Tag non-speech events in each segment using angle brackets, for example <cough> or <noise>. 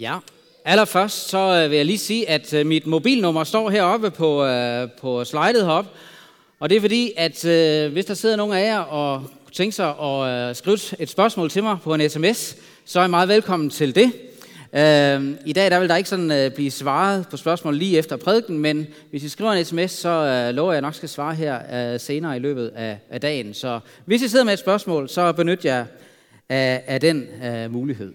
Ja, allerførst så øh, vil jeg lige sige, at øh, mit mobilnummer står heroppe på, øh, på slidet heroppe. Og det er fordi, at hvis der sidder nogen af jer og tænker sig at skrive et spørgsmål til mig på en sms, så er I meget velkommen til det. Øhm, I dag der vil der ikke sådan blive svaret på spørgsmål lige efter prædiken, men hvis I skriver en sms, så lover jeg, at jeg nok skal svare her senere i løbet af, af dagen. Så hvis I sidder med et spørgsmål, så benyt jer af, af den mulighed.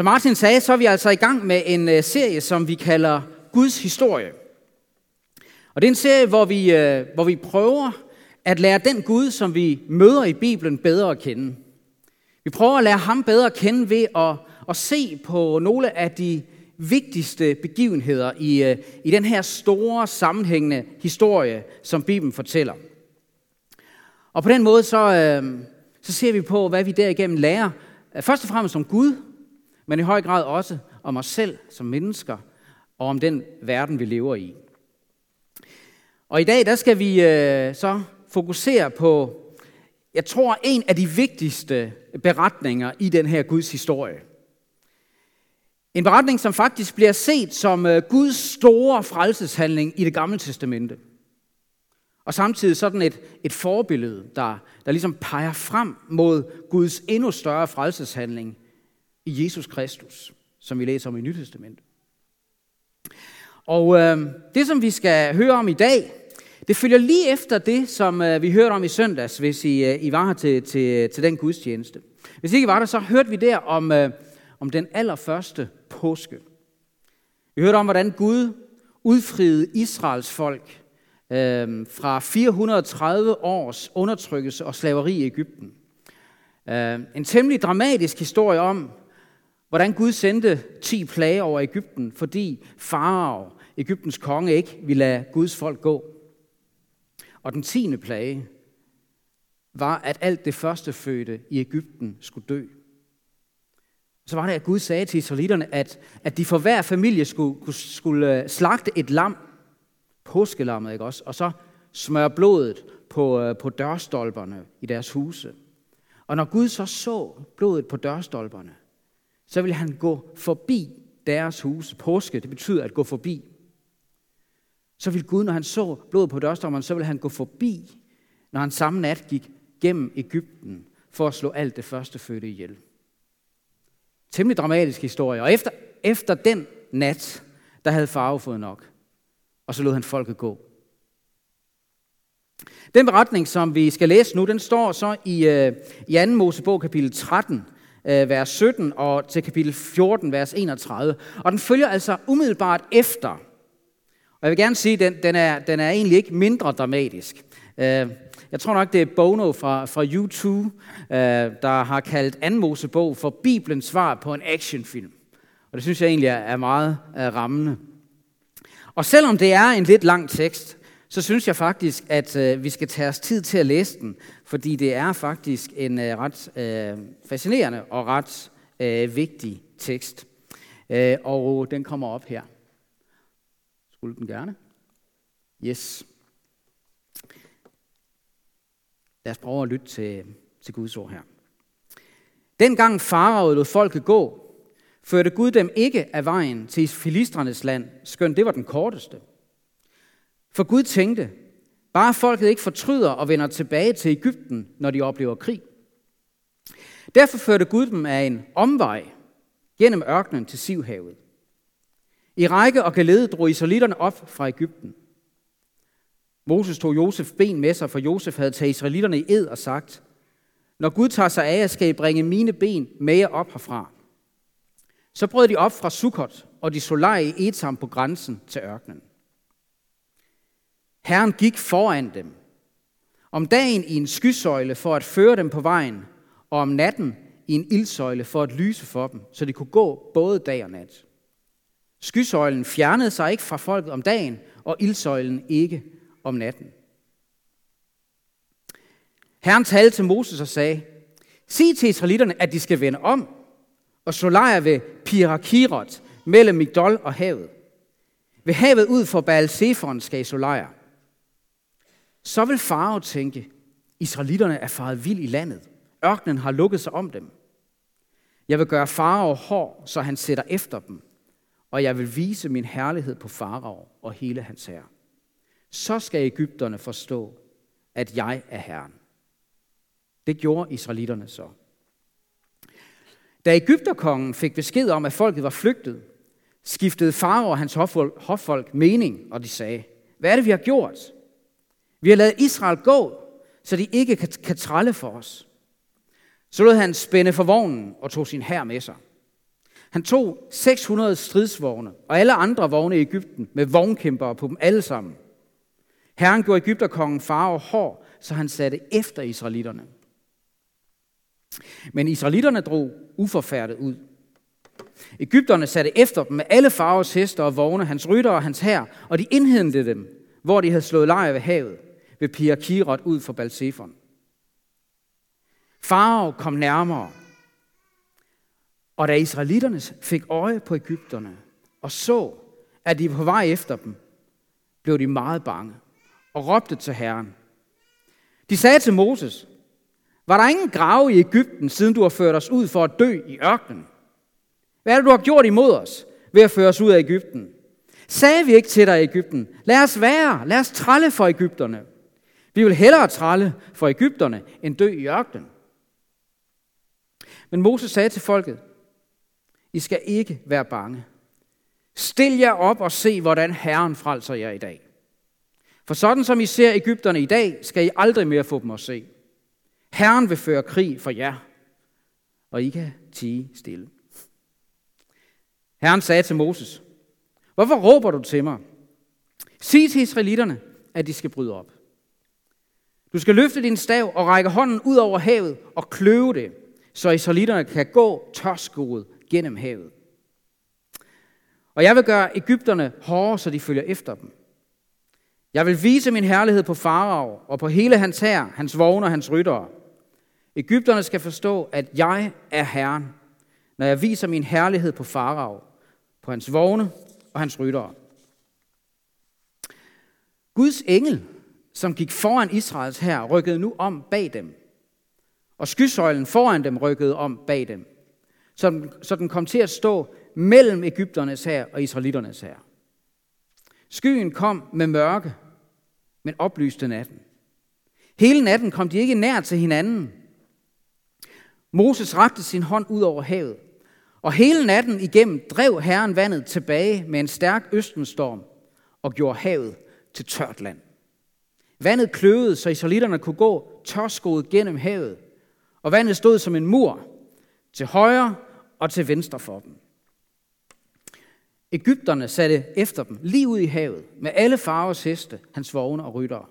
Som Martin sagde, så er vi altså i gang med en øh, serie, som vi kalder Guds historie. Og det er en serie, hvor vi, øh, hvor vi prøver at lære den Gud, som vi møder i Bibelen, bedre at kende. Vi prøver at lære ham bedre at kende ved at, at se på nogle af de vigtigste begivenheder i, øh, i den her store, sammenhængende historie, som Bibelen fortæller. Og på den måde så, så ser vi på, hvad vi derigennem lærer. Først og fremmest om Gud, men i høj grad også om os selv som mennesker, og om den verden, vi lever i. Og i dag, der skal vi øh, så fokusere på, jeg tror, en af de vigtigste beretninger i den her Guds historie. En beretning, som faktisk bliver set som øh, Guds store frelseshandling i det gamle testamente. Og samtidig sådan et, et forbillede, der, der ligesom peger frem mod Guds endnu større frelseshandling i Jesus Kristus, som vi læser om i Nytestamentet. Og øh, det, som vi skal høre om i dag, det følger lige efter det, som øh, vi hørte om i søndags, hvis I, øh, I var her til, til, til den gudstjeneste. Hvis ikke I var der, så hørte vi der om, øh, om den allerførste påske. Vi hørte om, hvordan Gud udfriede Israels folk øh, fra 430 års undertrykkelse og slaveri i Ægypten. Øh, en temmelig dramatisk historie om, Hvordan Gud sendte 10 plager over Ægypten, fordi Farao, Ægyptens konge, ikke ville lade Guds folk gå. Og den tiende plage var, at alt det første fødte i Ægypten skulle dø. Så var det, at Gud sagde til israelitterne, at, at de for hver familie skulle, skulle øh, slagte et lam, påskelammet, ikke også? Og så smøre blodet på, øh, på dørstolperne i deres huse. Og når Gud så så blodet på dørstolperne, så vil han gå forbi deres hus. Påske, det betyder at gå forbi. Så vil Gud, når han så blodet på dørstommeren, så vil han gå forbi, når han samme nat gik gennem Ægypten for at slå alt det første fødte ihjel. Temmelig dramatisk historie. Og efter, efter den nat, der havde farve fået nok. Og så lod han folket gå. Den beretning, som vi skal læse nu, den står så i, øh, i 2. Mosebog kapitel 13, Øh, vers 17 og til kapitel 14, vers 31. Og den følger altså umiddelbart efter. Og jeg vil gerne sige, at den, den, er, den er egentlig ikke mindre dramatisk. Øh, jeg tror nok, det er Bono fra, fra U2, øh, der har kaldt anden Mosebog for Bibelens svar på en actionfilm. Og det synes jeg egentlig er meget rammende. Og selvom det er en lidt lang tekst, så synes jeg faktisk, at øh, vi skal tage os tid til at læse den, fordi det er faktisk en øh, ret øh, fascinerende og ret øh, vigtig tekst. Øh, og den kommer op her. Skulle den gerne? Yes. Lad os prøve at lytte til, til Guds ord her. Dengang farao lod folket gå, førte Gud dem ikke af vejen til filistrenes land, skønt det var den korteste. For Gud tænkte, bare folket ikke fortryder og vender tilbage til Ægypten, når de oplever krig. Derfor førte Gud dem af en omvej gennem ørkenen til Sivhavet. I række og galede drog israelitterne op fra Ægypten. Moses tog Josef ben med sig, for Josef havde taget israelitterne i ed og sagt, når Gud tager sig af, skal I bringe mine ben med jer op herfra. Så brød de op fra Sukkot, og de så i Etam på grænsen til ørkenen. Herren gik foran dem. Om dagen i en skysøjle for at føre dem på vejen, og om natten i en ildsøjle for at lyse for dem, så de kunne gå både dag og nat. Skysøjlen fjernede sig ikke fra folket om dagen, og ildsøjlen ikke om natten. Herren talte til Moses og sagde, Sig til israelitterne, at de skal vende om og slå lejr ved Pirakirot mellem Migdol og havet. Ved havet ud for Baal Zephon skal I slå lejr. Så vil farao tænke, Israelitterne er faret vild i landet. Ørkenen har lukket sig om dem. Jeg vil gøre farao hård, så han sætter efter dem, og jeg vil vise min herlighed på farao og hele hans herre. Så skal Ægypterne forstå, at jeg er Herren. Det gjorde israelitterne så. Da Ægypterkongen fik besked om, at folket var flygtet, skiftede farao og hans hoffolk mening, og de sagde, hvad er det, vi har gjort? Vi har lavet Israel gå, så de ikke kan, kan tralle for os. Så lod han spænde for vognen og tog sin hær med sig. Han tog 600 stridsvogne og alle andre vogne i Ægypten med vognkæmpere på dem alle sammen. Herren gjorde Ægypterkongen farve hård, så han satte efter israelitterne. Men israelitterne drog uforfærdet ud. Ægypterne satte efter dem med alle farves hester og vogne, hans rytter og hans hær, og de indhentede dem, hvor de havde slået lejr ved havet, ved Pia Kirot ud for Balsefon. Farao kom nærmere, og da israelitterne fik øje på Ægypterne og så, at de var på vej efter dem, blev de meget bange og råbte til Herren. De sagde til Moses, var der ingen grave i Ægypten, siden du har ført os ud for at dø i ørkenen? Hvad er det, du har gjort imod os ved at føre os ud af Ægypten? Sagde vi ikke til dig i Ægypten, lad os være, lad os tralle for Ægypterne. Vi vil hellere tralle for Ægypterne, end dø i ørkenen. Men Moses sagde til folket, I skal ikke være bange. Stil jer op og se, hvordan Herren frelser jer i dag. For sådan som I ser Ægypterne i dag, skal I aldrig mere få dem at se. Herren vil føre krig for jer, og I kan tige stille. Herren sagde til Moses, Hvorfor råber du til mig? Sig til israelitterne, at de skal bryde op. Du skal løfte din stav og række hånden ud over havet og kløve det, så israelitterne kan gå tørskoet gennem havet. Og jeg vil gøre Ægypterne hårde, så de følger efter dem. Jeg vil vise min herlighed på Farao og på hele hans hær, hans vogne og hans ryttere. Ægypterne skal forstå, at jeg er Herren, når jeg viser min herlighed på Farao, på hans vogne og hans ryttere. Guds engel, som gik foran Israels hær, rykkede nu om bag dem. Og skysøjlen foran dem rykkede om bag dem. Så den, så den kom til at stå mellem Ægypternes hær og Israelitternes hær. Skyen kom med mørke, men oplyste natten. Hele natten kom de ikke nær til hinanden. Moses rakte sin hånd ud over havet, og hele natten igennem drev Herren vandet tilbage med en stærk østenstorm og gjorde havet til tørt land. Vandet kløvede, så israelitterne kunne gå tørskoet gennem havet, og vandet stod som en mur til højre og til venstre for dem. Ægypterne satte efter dem lige ud i havet med alle farvers heste, hans vogne og ryttere.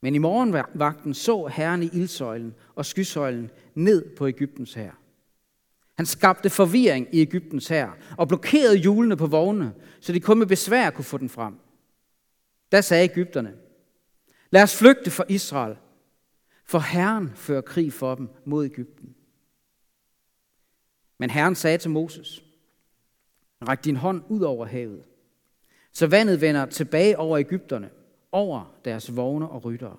Men i morgenvagten så herren i ildsøjlen og skysøjlen ned på Ægyptens hær. Han skabte forvirring i Ægyptens hær og blokerede hjulene på vognene, så de kun med besvær kunne få den frem. Da sagde Ægypterne, lad os flygte for Israel, for Herren fører krig for dem mod Ægypten. Men Herren sagde til Moses, ræk din hånd ud over havet, så vandet vender tilbage over Ægypterne, over deres vogne og ryttere.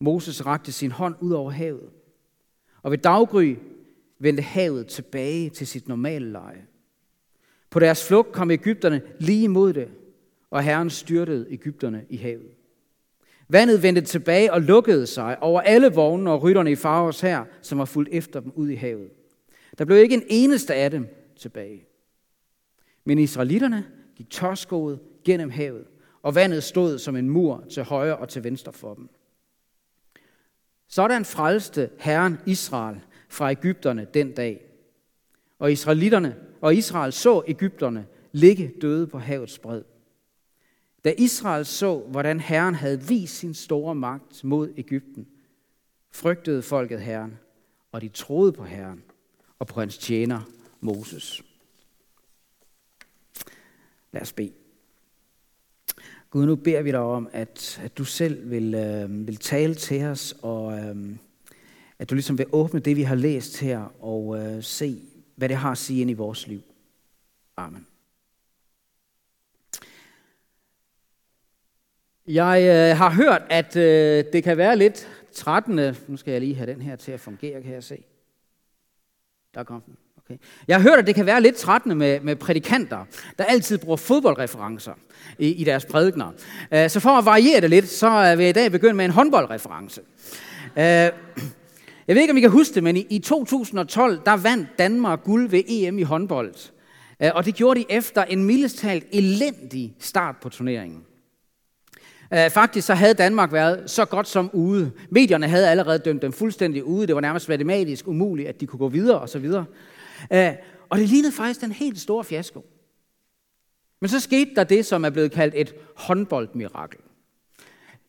Moses rakte sin hånd ud over havet, og ved daggry vendte havet tilbage til sit normale leje. På deres flugt kom Ægypterne lige imod det, og Herren styrtede Ægypterne i havet. Vandet vendte tilbage og lukkede sig over alle vognene og rytterne i Faros her, som var fulgt efter dem ud i havet. Der blev ikke en eneste af dem tilbage. Men israelitterne gik tørskoet gennem havet, og vandet stod som en mur til højre og til venstre for dem. Sådan frelste Herren Israel fra Ægypterne den dag. Og israelitterne og Israel så Ægypterne ligge døde på havets bred. Da Israel så, hvordan Herren havde vist sin store magt mod Ægypten, frygtede folket Herren, og de troede på Herren og på hans tjener Moses. Lad os bede. Gud, nu beder vi dig om, at, at du selv vil, øh, vil tale til os, og øh, at du ligesom vil åbne det, vi har læst her, og øh, se, hvad det har at sige ind i vores liv. Amen. Jeg øh, har hørt, at øh, det kan være lidt trættende. Nu skal jeg lige have den her til at fungere, kan jeg se. der kom den. Okay. Jeg har hørt, at det kan være lidt trættende med, med prædikanter, der altid bruger fodboldreferencer i, i deres prædikner. Øh, så for at variere det lidt, så øh, vil jeg i dag begynde med en håndboldreference. Øh, jeg ved ikke, om I kan huske det, men i, i 2012, der vandt Danmark guld ved EM i håndbold. Øh, og det gjorde de efter en mildestalt elendig start på turneringen. Øh, faktisk så havde Danmark været så godt som ude. Medierne havde allerede dømt dem fuldstændig ude. Det var nærmest matematisk umuligt, at de kunne gå videre og så videre. Øh, og det lignede faktisk den helt store fiasko. Men så skete der det, som er blevet kaldt et håndboldmirakel.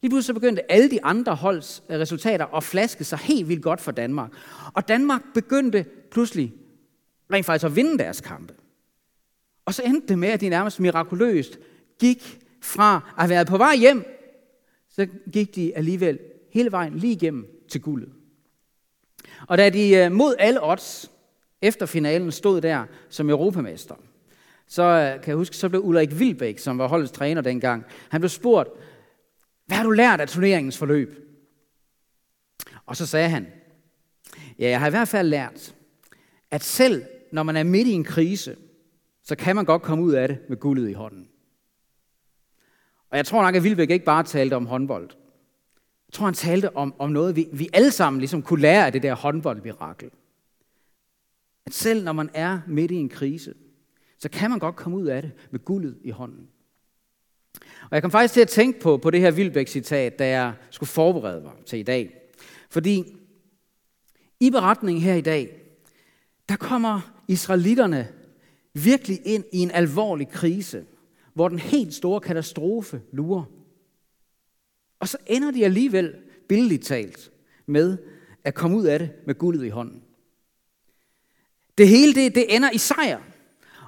Lige pludselig begyndte alle de andre holds øh, resultater at flaske sig helt vildt godt for Danmark. Og Danmark begyndte pludselig rent faktisk at vinde deres kampe. Og så endte det med, at de nærmest mirakuløst gik fra at have været på vej hjem, så gik de alligevel hele vejen lige igennem til guldet. Og da de øh, mod alle odds efter finalen stod der som europamester, så øh, kan jeg huske, så blev Ulrik Vilbæk, som var holdets træner dengang, han blev spurgt, hvad har du lært af turneringens forløb? Og så sagde han, ja, jeg har i hvert fald lært, at selv når man er midt i en krise, så kan man godt komme ud af det med guldet i hånden. Og jeg tror nok, at Vilbæk ikke bare talte om håndbold. Jeg tror, han talte om, om noget, vi, vi alle sammen ligesom kunne lære af det der håndboldmirakel. At selv når man er midt i en krise, så kan man godt komme ud af det med guldet i hånden. Og jeg kom faktisk til at tænke på, på det her Vilbæk-citat, da jeg skulle forberede mig til i dag. Fordi i beretningen her i dag, der kommer israelitterne virkelig ind i en alvorlig krise, hvor den helt store katastrofe lurer. Og så ender de alligevel, billedligt talt, med at komme ud af det med guldet i hånden. Det hele det, det ender i sejr.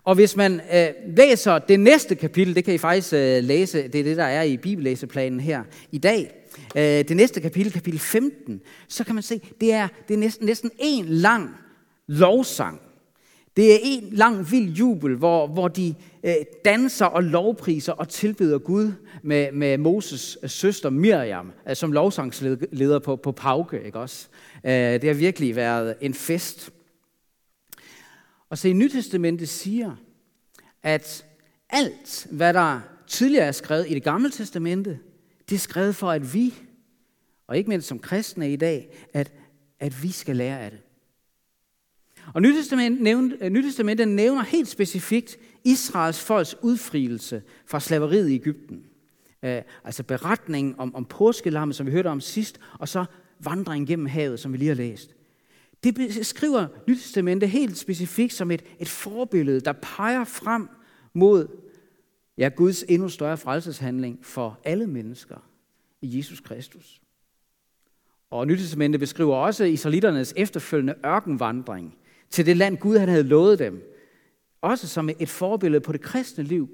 Og hvis man øh, læser det næste kapitel, det kan I faktisk øh, læse, det er det, der er i bibellæseplanen her i dag. Øh, det næste kapitel, kapitel 15, så kan man se, det er, det er næsten, næsten en lang lovsang. Det er en lang vild jubel, hvor, hvor de øh, danser og lovpriser og tilbeder Gud med, med Moses søster Miriam, øh, som lovsangsleder på, på Pauke. Ikke også? Øh, det har virkelig været en fest. Og så i Nytestamentet siger, at alt, hvad der tidligere er skrevet i det gamle testamente, det er skrevet for, at vi, og ikke mindst som kristne i dag, at, at vi skal lære af det. Og Nytestamentet øh, nævner, Nytestamentet nævner helt specifikt Israels folks udfrielse fra slaveriet i Ægypten. Uh, altså beretningen om, om påskelammet, som vi hørte om sidst, og så vandringen gennem havet, som vi lige har læst. Det beskriver Nytestamentet helt specifikt som et, et forbillede, der peger frem mod ja, Guds endnu større frelseshandling for alle mennesker i Jesus Kristus. Og Nytestamentet beskriver også israelitternes efterfølgende ørkenvandring til det land, Gud han havde lovet dem. Også som et forbillede på det kristne liv,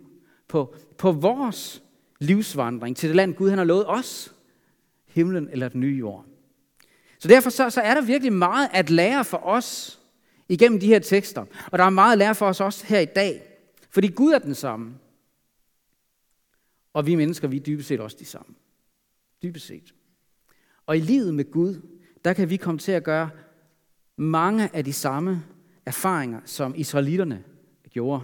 på, på vores livsvandring til det land, Gud han har lovet os, himlen eller den nye jord. Så derfor så, så er der virkelig meget at lære for os igennem de her tekster. Og der er meget at lære for os også her i dag. Fordi Gud er den samme. Og vi mennesker, vi er dybest set også de samme. Dybest set. Og i livet med Gud, der kan vi komme til at gøre mange af de samme erfaringer, som israelitterne gjorde.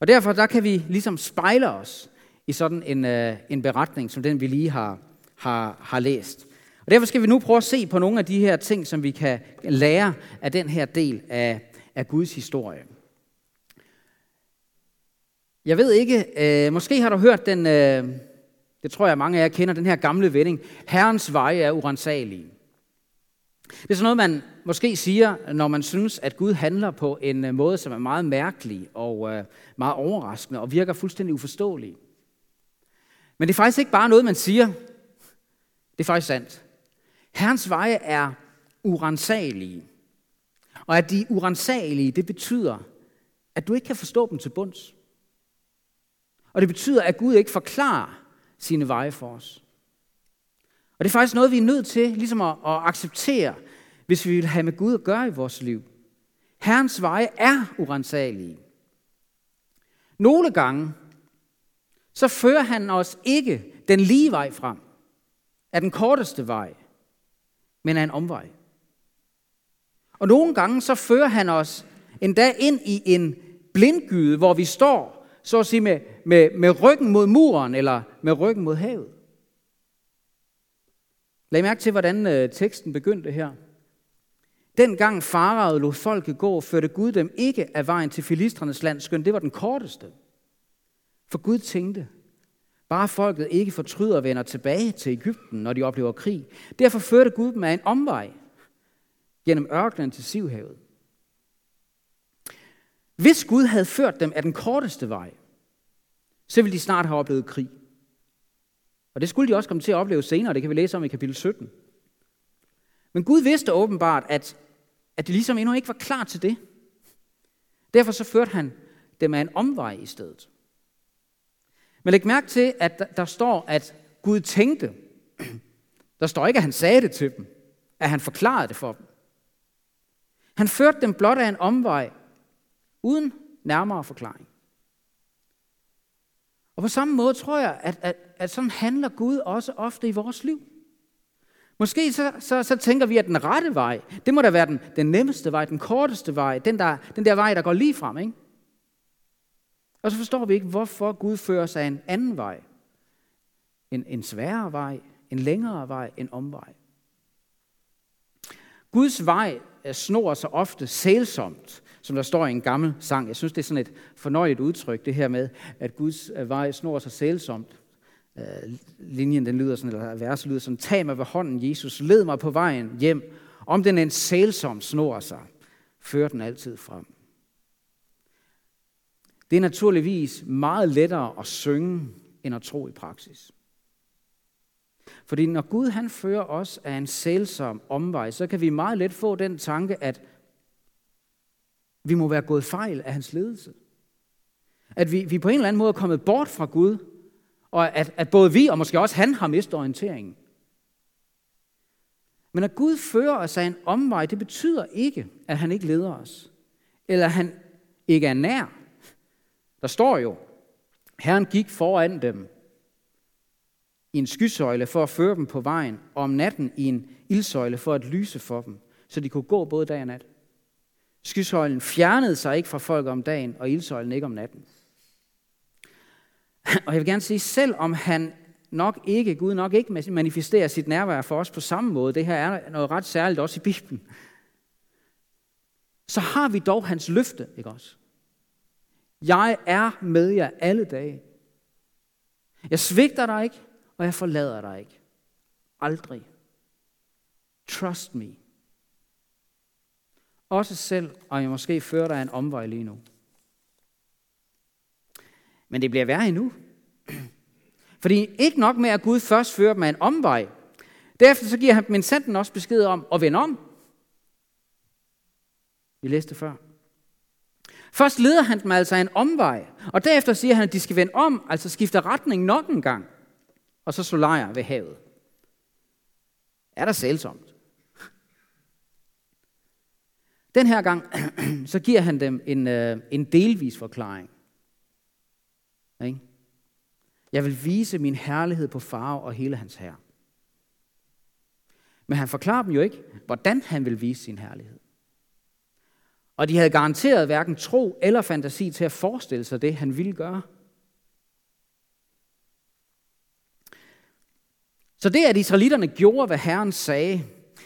Og derfor der kan vi ligesom spejle os i sådan en, øh, en beretning, som den vi lige har, har, har læst. Og derfor skal vi nu prøve at se på nogle af de her ting, som vi kan lære af den her del af, af Guds historie. Jeg ved ikke, øh, måske har du hørt den, øh, det tror jeg mange af jer kender, den her gamle vending, Herrens veje er urensagelige. Det er sådan noget, man måske siger, når man synes, at Gud handler på en øh, måde, som er meget mærkelig og øh, meget overraskende og virker fuldstændig uforståelig. Men det er faktisk ikke bare noget, man siger. Det er faktisk sandt. Herrens veje er urensagelige. Og at de er urensagelige, det betyder, at du ikke kan forstå dem til bunds. Og det betyder, at Gud ikke forklarer sine veje for os. Og det er faktisk noget, vi er nødt til ligesom at, at acceptere, hvis vi vil have med Gud at gøre i vores liv. Herrens veje er urensagelige. Nogle gange, så fører han os ikke den lige vej frem, af den korteste vej, men af en omvej. Og nogle gange så fører han os endda ind i en blindgyde, hvor vi står, så at sige, med, med, med ryggen mod muren, eller med ryggen mod havet. Lad mærke til, hvordan øh, teksten begyndte her. Dengang farao lod folket gå, førte Gud dem ikke af vejen til filistrenes land, skønt det var den korteste. For Gud tænkte, bare folket ikke fortryder og vender tilbage til Ægypten, når de oplever krig. Derfor førte Gud dem af en omvej gennem ørkenen til Sivhavet. Hvis Gud havde ført dem af den korteste vej, så ville de snart have oplevet krig. Og det skulle de også komme til at opleve senere, det kan vi læse om i kapitel 17. Men Gud vidste åbenbart, at, at de ligesom endnu ikke var klar til det. Derfor så førte han dem af en omvej i stedet. Men læg mærke til, at der, står, at Gud tænkte. Der står ikke, at han sagde det til dem, at han forklarede det for dem. Han førte dem blot af en omvej, uden nærmere forklaring. Og på samme måde tror jeg, at, at, at sådan handler Gud også ofte i vores liv. Måske så, så, så tænker vi, at den rette vej, det må da være den, den nemmeste vej, den korteste vej, den der, den der vej, der går lige frem. Ikke? Og så forstår vi ikke, hvorfor Gud fører sig en anden vej. En, en sværere vej, en længere vej, en omvej. Guds vej eh, snor sig ofte sælsomt, som der står i en gammel sang. Jeg synes, det er sådan et fornøjeligt udtryk, det her med, at Guds øh, vej snor sig sælsomt. Øh, linjen den lyder sådan, eller verset lyder sådan, tag mig ved hånden, Jesus, led mig på vejen hjem. Om den en sælsom snor sig, fører den altid frem. Det er naturligvis meget lettere at synge, end at tro i praksis. Fordi når Gud han fører os af en sælsom omvej, så kan vi meget let få den tanke, at vi må være gået fejl af hans ledelse. At vi, vi på en eller anden måde er kommet bort fra Gud, og at, at både vi og måske også han har mistet orienteringen. Men at Gud fører os af en omvej, det betyder ikke, at han ikke leder os. Eller at han ikke er nær. Der står jo, Herren gik foran dem i en skysøjle for at føre dem på vejen, og om natten i en ildsøjle for at lyse for dem, så de kunne gå både dag og nat. Skysøjlen fjernede sig ikke fra folk om dagen, og ildsøjlen ikke om natten. <clears throat> Og jeg vil gerne sige, selv om han nok ikke, Gud nok ikke manifesterer sit nærvær for os på samme måde, det her er noget ret særligt også i Bibelen, så har vi dog hans løfte, ikke også? Jeg er med jer alle dage. Jeg svigter dig ikke, og jeg forlader dig ikke. Aldrig. Trust me. Også selv, og jeg måske fører dig en omvej lige nu. Men det bliver værre endnu. Fordi ikke nok med, at Gud først fører dem af en omvej. Derefter så giver han dem sanden også besked om at vende om. Vi læste før. Først leder han dem altså en omvej, og derefter siger han, at de skal vende om, altså skifte retning nok en gang, og så slå lejr ved havet. Er der sælsomt? Den her gang, <clears throat> så giver han dem en, øh, en delvis forklaring. Ikke? Jeg vil vise min herlighed på farve og hele hans herre. Men han forklarer dem jo ikke, hvordan han vil vise sin herlighed. Og de havde garanteret hverken tro eller fantasi til at forestille sig det, han ville gøre. Så det, at israelitterne gjorde, hvad Herren sagde,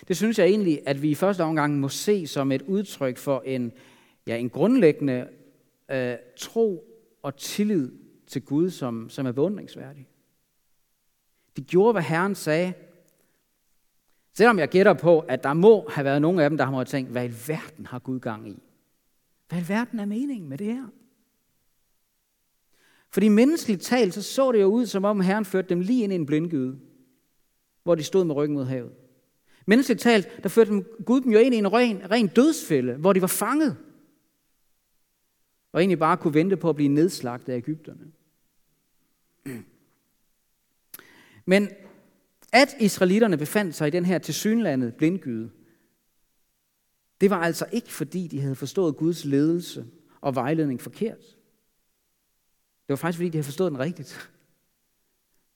det synes jeg egentlig, at vi i første omgang må se som et udtryk for en, ja, en grundlæggende øh, tro og tillid til Gud, som, som er beundringsværdig. De gjorde, hvad Herren sagde. Selvom jeg gætter på, at der må have været nogle af dem, der har måttet tænke, hvad i verden har Gud gang i? Hvad i verden er meningen med det her? Fordi menneskeligt talt, så så det jo ud, som om Herren førte dem lige ind i en blindgyde, hvor de stod med ryggen mod havet. Menneskeligt talt, der førte dem, Gud dem jo ind i en ren, ren dødsfælde, hvor de var fanget. Og egentlig bare kunne vente på at blive nedslagtet af Ægypterne. Men at israelitterne befandt sig i den her tilsyneladende blindgyde, det var altså ikke fordi, de havde forstået Guds ledelse og vejledning forkert. Det var faktisk fordi, de havde forstået den rigtigt.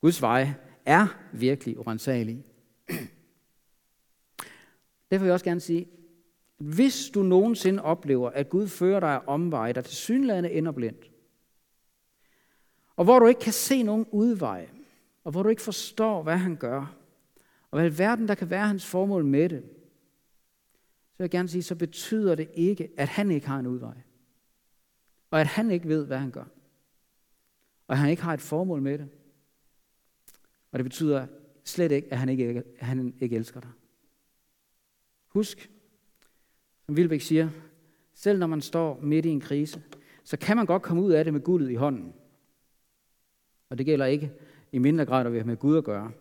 Guds veje er virkelig urensagelige. Derfor vil jeg også gerne sige, Hvis du nogensinde oplever, at Gud fører dig omveje, der til synlædende ender blindt, og hvor du ikke kan se nogen udvej, og hvor du ikke forstår, hvad han gør, og hvad verden der kan være hans formål med det, så vil jeg gerne sige, så betyder det ikke, at han ikke har en udvej. Og at han ikke ved, hvad han gør. Og at han ikke har et formål med det. Og det betyder slet ikke, at han ikke, at han ikke elsker dig. Husk, som Vilbæk siger, selv når man står midt i en krise, så kan man godt komme ud af det med guldet i hånden. Og det gælder ikke i mindre grad, når vi har med Gud at gøre.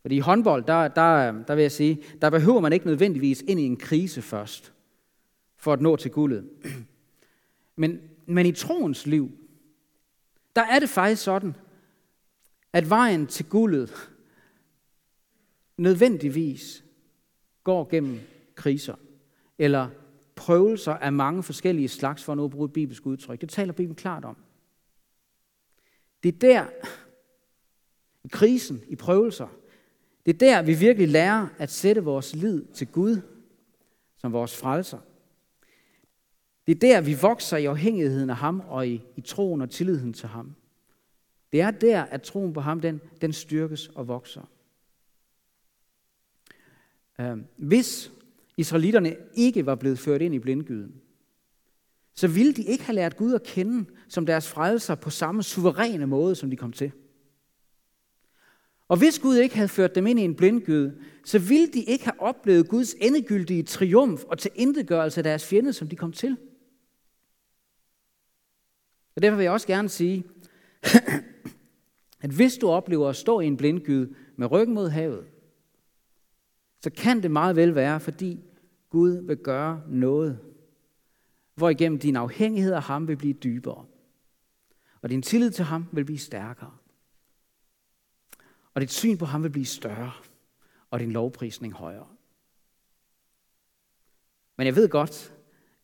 Fordi i håndbold, der, der, der vil jeg sige, der behøver man ikke nødvendigvis ind i en krise først, for at nå til guldet. Men, men i troens liv, der er det faktisk sådan, at vejen til guldet nødvendigvis går gennem kriser, eller prøvelser af mange forskellige slags, for at bruge et bibelsk udtryk. Det taler Bibelen klart om. Det er der, i krisen, i prøvelser, det er der, vi virkelig lærer at sætte vores lid til Gud som vores frelser. Det er der, vi vokser i afhængigheden af ham og i, i troen og tilliden til ham. Det er der, at troen på ham, den, den styrkes og vokser. Øhm, hvis israelitterne ikke var blevet ført ind i blindgyden, så ville de ikke have lært Gud at kende som deres frelser på samme suveræne måde, som de kom til. Og hvis Gud ikke havde ført dem ind i en blindgyde, så ville de ikke have oplevet Guds endegyldige triumf og tilintetgørelse af deres fjende, som de kom til. Og derfor vil jeg også gerne sige, <clears throat> at hvis du oplever at stå i en blindgyde med ryggen mod havet, så kan det meget vel være, fordi Gud vil gøre noget, hvor igennem din afhængighed af ham vil blive dybere, og din tillid til ham vil blive stærkere. Og dit syn på ham vil blive større, og din lovprisning højere. Men jeg ved godt,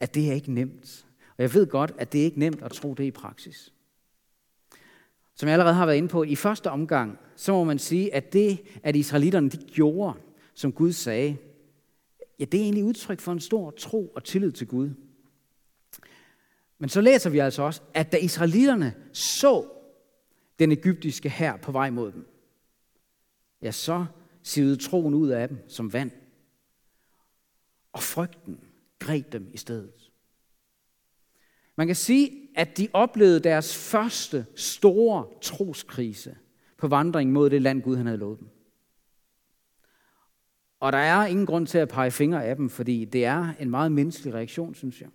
at det er ikke nemt. Og jeg ved godt, at det er ikke nemt at tro det i praksis. Som jeg allerede har været inde på, i første omgang, så må man sige, at det, at israelitterne de gjorde, som Gud sagde, ja, det er egentlig udtryk for en stor tro og tillid til Gud. Men så læser vi altså også, at da israelitterne så den egyptiske hær på vej mod dem, ja, så sivede troen ud af dem som vand. Og frygten greb dem i stedet. Man kan sige, at de oplevede deres første store troskrise på vandringen mod det land, Gud han havde lovet dem. Og der er ingen grund til at pege fingre af dem, fordi det er en meget menneskelig reaktion, synes jeg.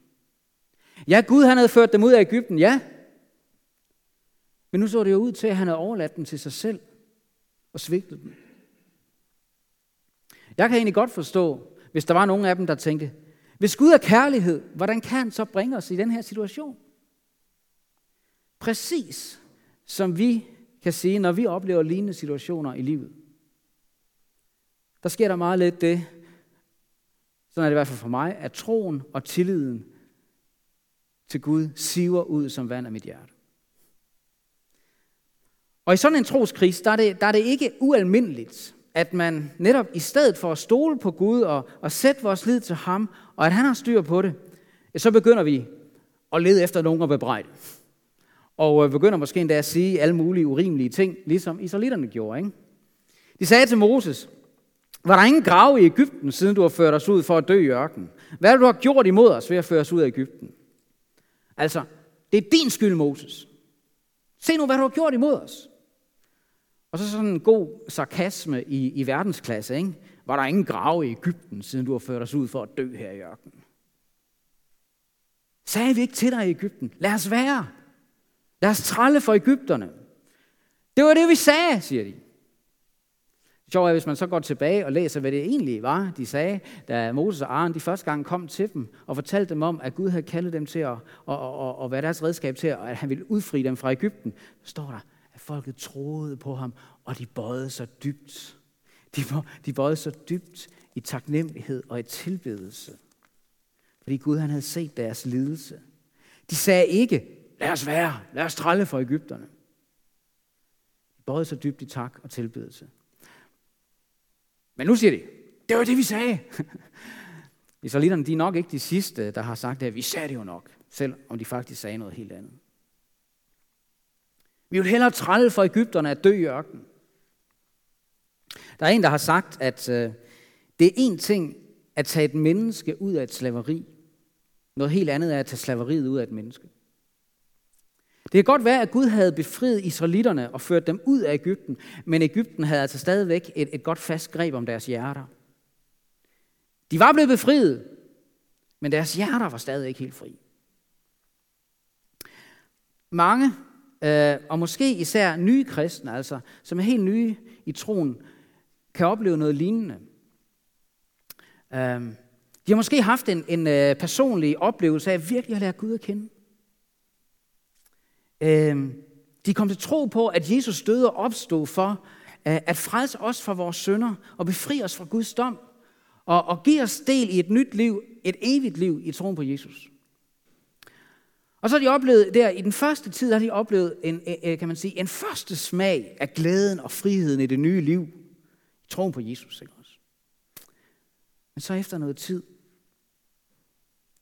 Ja, Gud han havde ført dem ud af Ægypten, ja. Men nu så det jo ud til, at han havde overladt dem til sig selv og svigtet dem. Jeg kan egentlig godt forstå, hvis der var nogen af dem, der tænkte, hvis Gud er kærlighed, hvordan kan han så bringe os i den her situation? Præcis som vi kan sige, når vi oplever lignende situationer i livet så sker der meget lidt det, sådan er det i hvert fald for mig, at troen og tilliden til Gud siver ud som vand af mit hjerte. Og i sådan en troskris, der er det, der er det ikke ualmindeligt, at man netop i stedet for at stole på Gud og, og sætte vores lid til ham, og at han har styr på det, så begynder vi at lede efter nogen at bebrejde. Og øh, begynder måske endda at sige alle mulige urimelige ting, ligesom israelitterne gjorde. Ikke? De sagde til Moses, var der ingen grav i Ægypten, siden du har ført os ud for at dø i ørkenen? Hvad har du har gjort imod os ved at føre os ud af Ægypten? Altså, det er din skyld, Moses. Se nu, hvad du har gjort imod os. Og så sådan en god sarkasme i, i verdensklasse, ikke? Var der ingen grave i Ægypten, siden du har ført os ud for at dø her i ørkenen? Sagde vi ikke til dig i Ægypten? Lad os være. Lad os tralle for Ægypterne. Det var det, vi sagde, siger de. Sjovt er, hvis man så går tilbage og læser, hvad det egentlig var, de sagde, da Moses og Aaron de første gang kom til dem og fortalte dem om, at Gud havde kaldet dem til at, og, og, og, og være deres redskab til, at han ville udfri dem fra Ægypten. Står der, at folket troede på ham, og de bøjede sig dybt. De, de bøjede sig dybt i taknemmelighed og i tilbedelse. Fordi Gud han havde set deres lidelse. De sagde ikke, lad os være, lad os trælle for Ægypterne. De bøjede sig dybt i tak og tilbedelse. Men nu siger de, det var det, vi sagde. <laughs> Israelitterne, de er nok ikke de sidste, der har sagt at vi sagde det jo nok, selv om de faktisk sagde noget helt andet. Vi vil hellere trælle for Ægypterne at dø i ørkenen. Der er en, der har sagt, at øh, det er en ting at tage et menneske ud af et slaveri. Noget helt andet er at tage slaveriet ud af et menneske. Det kan godt være, at Gud havde befriet israelitterne og ført dem ud af Ægypten, men Ægypten havde altså stadigvæk et, et godt fast greb om deres hjerter. De var blevet befriet, men deres hjerter var stadig ikke helt fri. Mange, øh, og måske især nye kristne, altså, som er helt nye i troen, kan opleve noget lignende. Øh, de har måske haft en, en øh, personlig oplevelse af at virkelig at lære Gud at kende. Øh, de kom til tro på, at Jesus døde og opstod for øh, at frelse os fra vores synder og befri os fra Guds dom og, og give os del i et nyt liv, et evigt liv i troen på Jesus. Og så har de oplevet, der i den første tid har de oplevet en, kan man sige, en første smag af glæden og friheden i det nye liv. I troen på Jesus. Ikke også? Men så efter noget tid,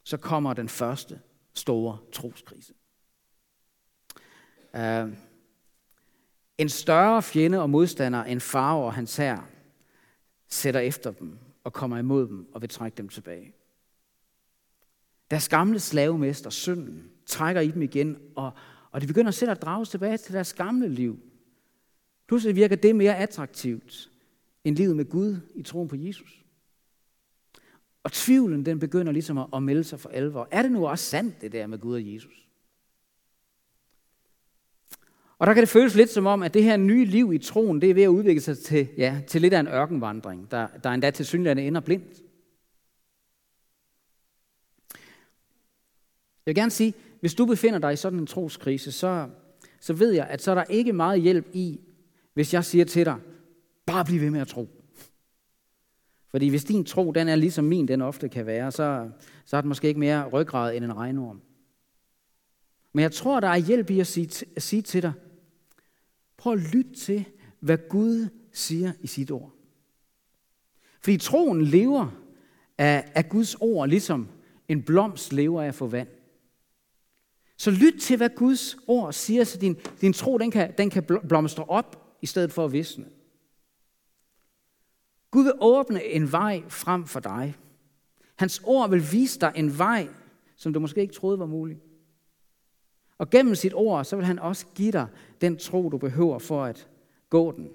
så kommer den første store troskrise. Øhm, en større fjende og modstander end far og hans hær sætter efter dem og kommer imod dem og vil trække dem tilbage. Deres gamle slavemester, synden, trækker i dem igen, og, og de begynder selv at drage tilbage til deres gamle liv. Pludselig virker det mere attraktivt end livet med Gud i troen på Jesus. Og tvivlen, den begynder ligesom at, at melde sig for alvor. Er det nu også sandt, det der med Gud og Jesus? Og der kan det føles lidt som om, at det her nye liv i troen, det er ved at udvikle sig til, ja, til lidt af en ørkenvandring, der, der endda til synligheden ender blindt. Jeg vil gerne sige, hvis du befinder dig i sådan en troskrise, så, så ved jeg, at så er der ikke meget hjælp i, hvis jeg siger til dig, bare bliv ved med at tro. Fordi hvis din tro, den er ligesom min, den ofte kan være, så, så har den måske ikke mere ryggrad end en regnorm. Men jeg tror, der er hjælp i at sige, at sige til dig, prøv at lytte til, hvad Gud siger i sit ord. Fordi troen lever af, af Guds ord, ligesom en blomst lever af at få vand. Så lyt til, hvad Guds ord siger, så din, din tro den kan, den kan blomstre op, i stedet for at visne. Gud vil åbne en vej frem for dig. Hans ord vil vise dig en vej, som du måske ikke troede var mulig. Og gennem sit ord, så vil han også give dig den tro, du behøver for at gå den.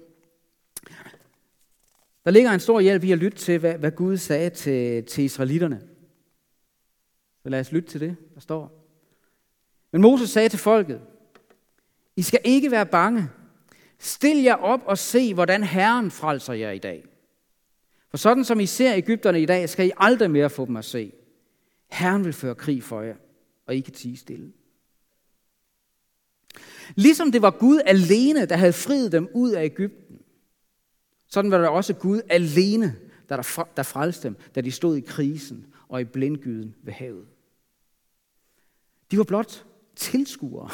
Der ligger en stor hjælp i at lytte til, hvad, hvad Gud sagde til, til israelitterne. Så lad os lytte til det, der står. Men Moses sagde til folket, I skal ikke være bange. Stil jer op og se, hvordan Herren frelser jer i dag. For sådan som I ser Ægypterne i dag, skal I aldrig mere få dem at se. Herren vil føre krig for jer, og I kan tige stille. Ligesom det var Gud alene, der havde friet dem ud af Ægypten, sådan var det også Gud alene, der, der frelste dem, da de stod i krisen og i blindgyden ved havet. De var blot tilskuere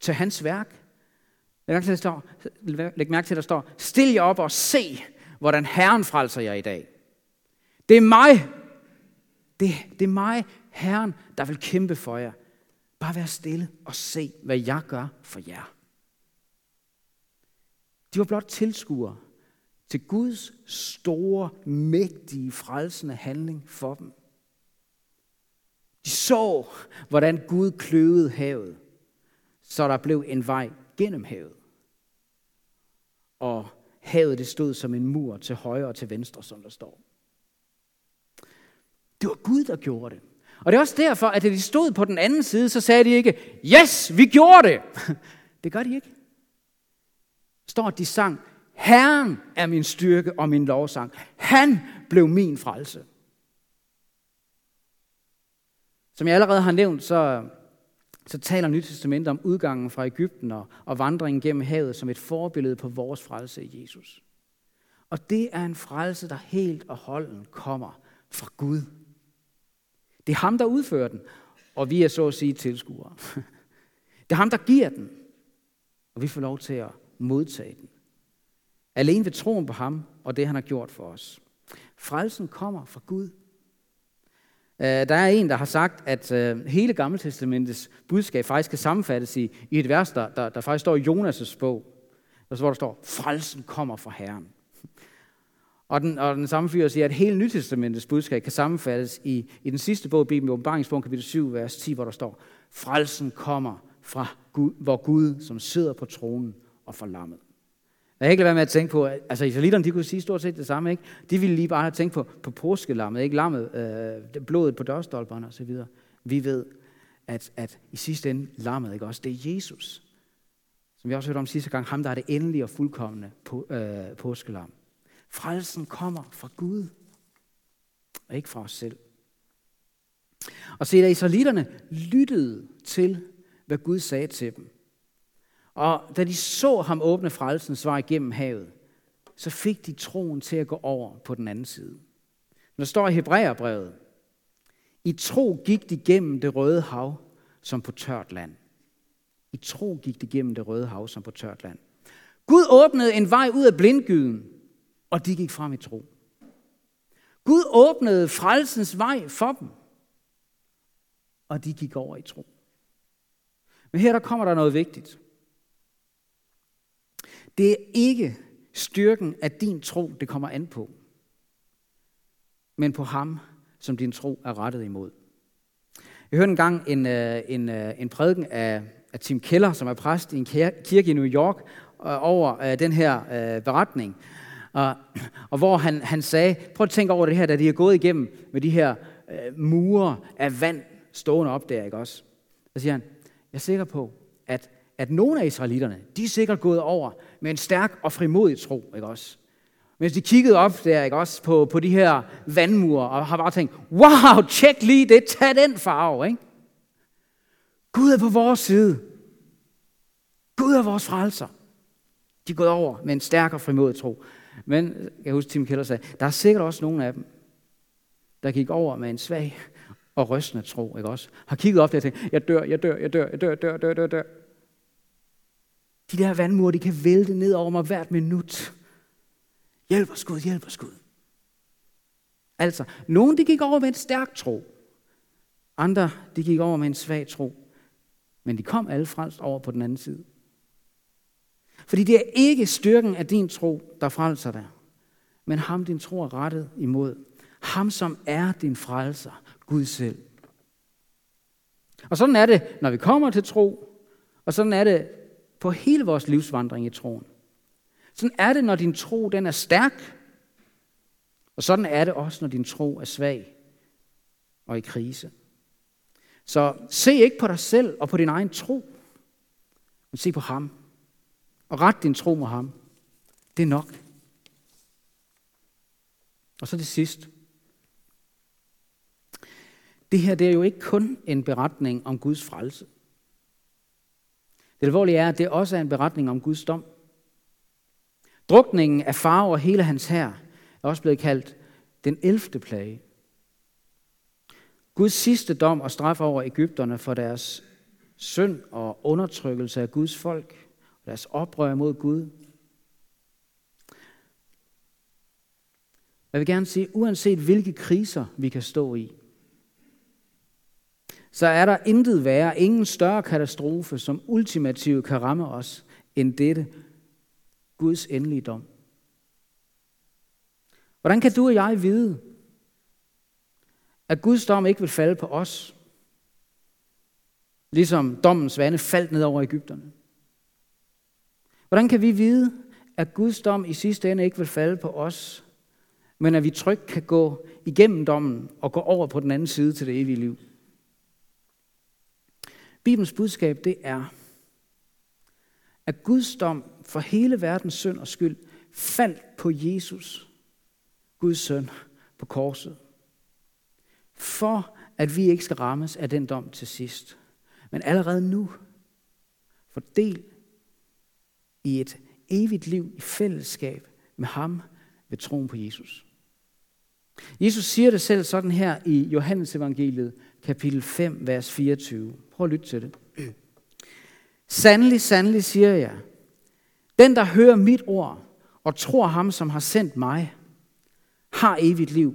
til hans værk. Læg mærke til, der står, læg mærke til, der står, stil jer op og se, hvordan Herren frelser jer i dag. Det er mig, det, det er mig, Herren, der vil kæmpe for jer. Bare vær stille og se, hvad jeg gør for jer. De var blot tilskuere til Guds store, mægtige, frelsende handling for dem. De så, hvordan Gud kløvede havet, så der blev en vej gennem havet. Og havet det stod som en mur til højre og til venstre, som der står. Det var Gud, der gjorde det. Og det er også derfor, at da de stod på den anden side, så sagde de ikke, yes, vi gjorde det. <laughs> Det gør de ikke. Står, de sang, Herren er min styrke og min lovsang. Han blev min frelse. Som jeg allerede har nævnt, så, så taler Nyt Testament om udgangen fra Ægypten og, og vandringen gennem havet som et forbillede på vores frelse i Jesus. Og det er en frelse, der helt og holden kommer fra Gud. Det er ham, der udfører den, og vi er så at sige tilskuere. <laughs> Det er ham, der giver den, og vi får lov til at modtage den. Alene ved troen på ham og det, han har gjort for os. Frelsen kommer fra Gud. Øh, der er en, der har sagt, at øh, hele Gammeltestamentets budskab faktisk kan sammenfattes i, i et vers, der, der, der faktisk står i Jonas' bog, hvor der står, frelsen kommer fra Herren. Og den, og den samme fyr siger, at hele Nytestamentets budskab kan sammenfattes i, i den sidste bog, Bibelen, åbenbaringsbogen, kapitel 7, vers 10, hvor der står, frelsen kommer fra Gud, hvor Gud, som sidder på tronen og forlammet. Jeg kan ikke lade være med at tænke på, at altså israelitterne, de kunne sige stort set det samme, ikke? De ville lige bare have tænkt på, på påskelammet, ikke? Lammet, øh, blodet på dørstolperne og så videre. Vi ved, at, at i sidste ende, lammet, ikke også? Det er Jesus. Som vi også hørte om sidste gang, ham der er det endelige og fuldkommende på, øh, påskelam. Frelsen kommer fra Gud, og ikke fra os selv. Og se, da israelitterne lyttede til, hvad Gud sagde til dem, og da de så ham åbne frelsens vej igennem havet, så fik de troen til at gå over på den anden side. Når der står i Hebræerbrevet, i tro gik de gennem det røde hav som på tørt land. I tro gik de gennem det røde hav som på tørt land. Gud åbnede en vej ud af blindgyden, og de gik frem i tro. Gud åbnede frelsens vej for dem, og de gik over i tro. Men her der kommer der noget vigtigt. Det er ikke styrken af din tro, det kommer an på, men på ham, som din tro er rettet imod. Jeg hørte engang en, øh, en, øh, en prædiken af, af Tim Keller, som er præst i en kirke i New York, øh, over den her beretning. Og, og hvor han, han sagde, prøv at tænke over det her, da de er gået igennem med de her øh, mure af vand stående op der, ikke også? Så siger han, jeg er sikker på, at at nogle af israelitterne, de er sikkert gået over med en stærk og frimodig tro, ikke også? Mens de kiggede op der, ikke også, på, på de her vandmure, og har bare tænkt, wow, tjek lige det, tag den farve, ikke? Gud er på vores side. Gud er vores frelser. De er gået over med en stærk og frimodig tro. Men, jeg husker, Tim Keller sagde, der er sikkert også nogle af dem, der gik over med en svag og rystende tro, ikke også? Har kigget op der og tænkt, jeg dør, jeg dør, jeg dør, jeg dør, jeg dør, dør, dør, dør. De der vandmure, de kan vælte ned over mig hvert minut. Hjælp os Gud, hjælp os Gud. Altså, nogen de gik over med en stærk tro. Andre de gik over med en svag tro. Men de kom alle frelst over på den anden side. Fordi det er ikke styrken af din tro, der frelser dig. Men ham, din tro er rettet imod. Ham, som er din frelser. Gud selv. Og sådan er det, når vi kommer til tro. Og sådan er det, på hele vores livsvandring i troen. Sådan er det, når din tro den er stærk, og sådan er det også, når din tro er svag og i krise. Så se ikke på dig selv og på din egen tro, men se på ham. Og ret din tro mod ham. Det er nok. Og så det sidste. Det her det er jo ikke kun en beretning om Guds frelse. Det alvorlige er, at det også er en beretning om Guds dom. Drukningen af far og hele hans hær er også blevet kaldt den 11. plage. Guds sidste dom og straf over Ægypterne for deres synd og undertrykkelse af Guds folk, deres oprør mod Gud. Jeg vil gerne sige, uanset hvilke kriser vi kan stå i, så er der intet værre, ingen større katastrofe, som ultimativt kan ramme os, end dette Guds endelige dom. Hvordan kan du og jeg vide, at Guds dom ikke vil falde på os, ligesom dommens vande faldt ned over Ægypterne? Hvordan kan vi vide, at Guds dom i sidste ende ikke vil falde på os, men at vi trygt kan gå igennem dommen og gå over på den anden side til det evige liv? Bibelens budskab, det er, at Guds dom for hele verdens synd og skyld faldt på Jesus, Guds søn, på korset. For at vi ikke skal rammes af den dom til sidst. Men allerede nu for del i et evigt liv i fællesskab med ham ved troen på Jesus. Jesus siger det selv sådan her i Johannes evangeliet, kapitel 5, vers 24. Prøv at lytte til det. Sandelig, sandelig siger jeg, den der hører mit ord og tror ham, som har sendt mig, har evigt liv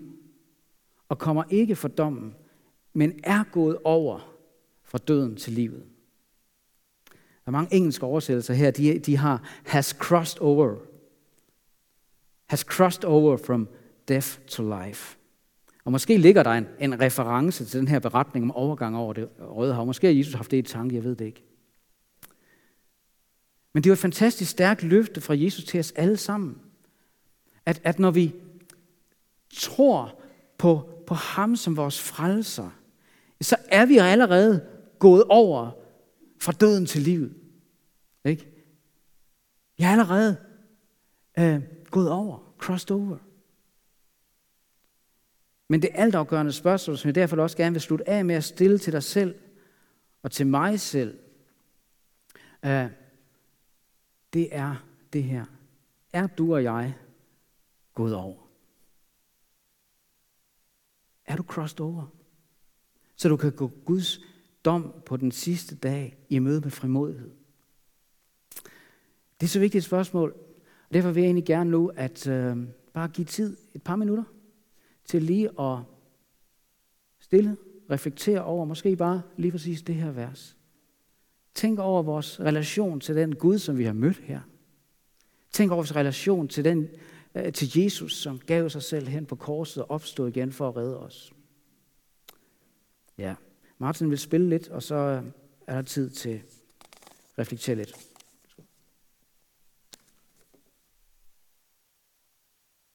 og kommer ikke for dommen, men er gået over fra døden til livet. Der er mange engelske oversættelser her, de, de har has crossed over. Has crossed over from death to life. Og måske ligger der en, en reference til den her beretning om overgang over det røde hav. Måske har Jesus haft det i tanke, jeg ved det ikke. Men det er jo et fantastisk stærkt løfte fra Jesus til os alle sammen. At, at når vi tror på, på ham som vores frelser, så er vi allerede gået over fra døden til livet. Ikke? Jeg er allerede øh, gået over, crossed over. Men det altafgørende spørgsmål, som jeg derfor også gerne vil slutte af med at stille til dig selv og til mig selv, øh, det er det her. Er du og jeg gået over? Er du crossed over? Så du kan gå Guds dom på den sidste dag i møde med frimodighed. Det er så vigtigt et spørgsmål. Og derfor vil jeg egentlig gerne nu at øh, bare give tid, et par minutter, til lige at stille, reflektere over, måske bare lige præcis det her vers. Tænk over vores relation til den Gud, som vi har mødt her. Tænk over vores relation til, den, øh, til Jesus, som gav sig selv hen på korset og opstod igen for at redde os. Ja, Martin vil spille lidt, og så øh, er der tid til at reflektere lidt.